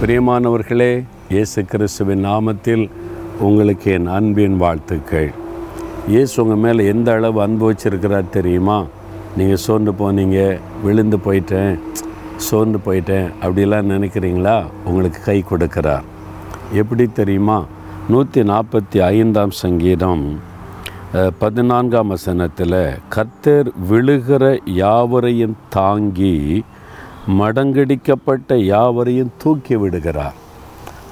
பிரியமானவர்களே இயேசு கிறிஸ்துவின் நாமத்தில் உங்களுக்கு என் அன்பின் வாழ்த்துக்கள். இயேசு உங்கள் மேலே எந்த அளவு அன்பு வச்சுருக்கிறார் தெரியுமா? நீங்கள் சோர்ந்து போனீங்க விழுந்து போயிட்டேன் சோர்ந்து போயிட்டேன் அப்படிலாம் நினைக்கிறீங்களா? உங்களுக்கு கை கொடுக்கிறார். எப்படி தெரியுமா? நூற்றி நாற்பத்தி ஐந்தாம் சங்கீதம் பதினான்காம் வசனத்தில் கத்தர் விழுகிற யாவரையும் தாங்கி மடங்கடிக்கப்பட்ட யாவரையும் தூக்கி விடுகிறார்.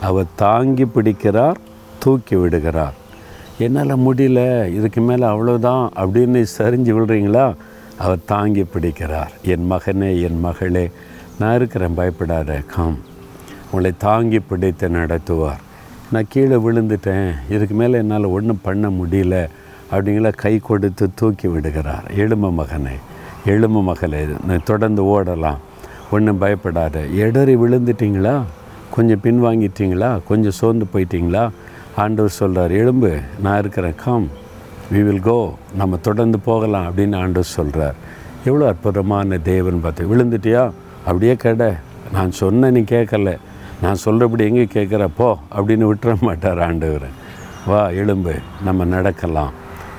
அவர் தாங்கி பிடிக்கிறார் தூக்கி விடுகிறார். என்னால் முடியல இதுக்கு மேலே அவ்வளோதான் அப்படின்னு சரிஞ்சு விடுறீங்களா? அவர் தாங்கி பிடிக்கிறார். என் மகனே என் மகளே நான் இருக்கிறேன் பயப்படாத காம் உங்களை தாங்கி பிடித்து நடத்துவார். நான் கீழே விழுந்துட்டேன் இதுக்கு மேலே என்னால் ஒன்றும் பண்ண முடியல அப்படிங்களா? கை கொடுத்து தூக்கி விடுகிறார். எலும்பு மகனே எலும்பு மகளே தொடர்ந்து ஓடலாம். ஒன்றும் பயப்படாத. இடறி விழுந்துட்டீங்களா? கொஞ்சம் பின்வாங்கிட்டீங்களா? கொஞ்சம் சோர்ந்து போயிட்டீங்களா? ஆண்டவர் சொல்கிறார் எலும்பு நான் இருக்கிறேன். கம் வி வில் கோ நம்ம தொடர்ந்து போகலாம் அப்படின்னு ஆண்டவர் சொல்கிறார் எவ்வளோ அற்புதமான தேவன் பார்த்து விழுந்துட்டியா? அப்படியே கடை. நான் சொன்ன நீ கேட்கல. நான் சொல்கிறபடி எங்கே கேட்குற? போ அப்படின்னு விட்டுற மாட்டார் ஆண்டவர். வா எலும்பு நம்ம நடக்கலாம்.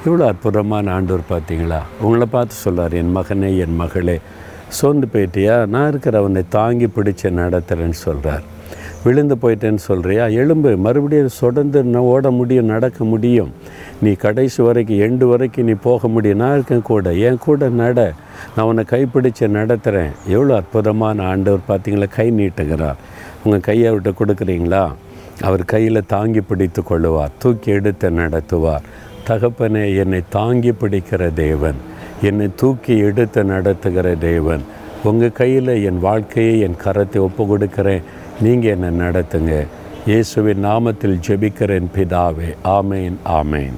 இவ்வளோ அற்புதமான ஆண்டவர் பார்த்தீங்களா? உங்களை பார்த்து சொல்கிறார் என் மகனே என் மகளே சோர்ந்து போயிட்டியா? நான் இருக்கிற அவனை தாங்கி பிடிச்ச நடத்துகிறேன்னு சொல்கிறார் விழுந்து போயிட்டேன்னு சொல்கிறியா எலும்பு மறுபடியும் சொடந்து நான் ஓட முடியும் நடக்க முடியும். நீ கடைசி வரைக்கும் எண்டு வரைக்கும் நீ போக முடியும். நான் இருக்கேன் கூட. என் கூட நட. நான் உன்னை கைப்பிடிச்சு நடத்துகிறேன் எவ்வளோ அற்புதமான ஆண்டவர் பார்த்தீங்களா? கை நீட்டுகிறார். உங்கள் கையை விட்டு கொடுக்குறீங்களா? அவர் கையில் தாங்கி பிடித்து கொள்ளுவார். தூக்கி எடுத்து நடத்துவார். தகப்பனே என்னை தாங்கி பிடிக்கிற தேவன். என்னை தூக்கி எடுத்து நடத்துகிற தேவன். உங்கள் கையில் என் வாழ்க்கையை என் கரத்தை ஒப்பு கொடுக்கிறேன் நீங்கள் என்னை நடத்துங்க. இயேசுவின் நாமத்தில் ஜெபிக்கிறேன் பிதாவே. ஆமேன் ஆமேன்.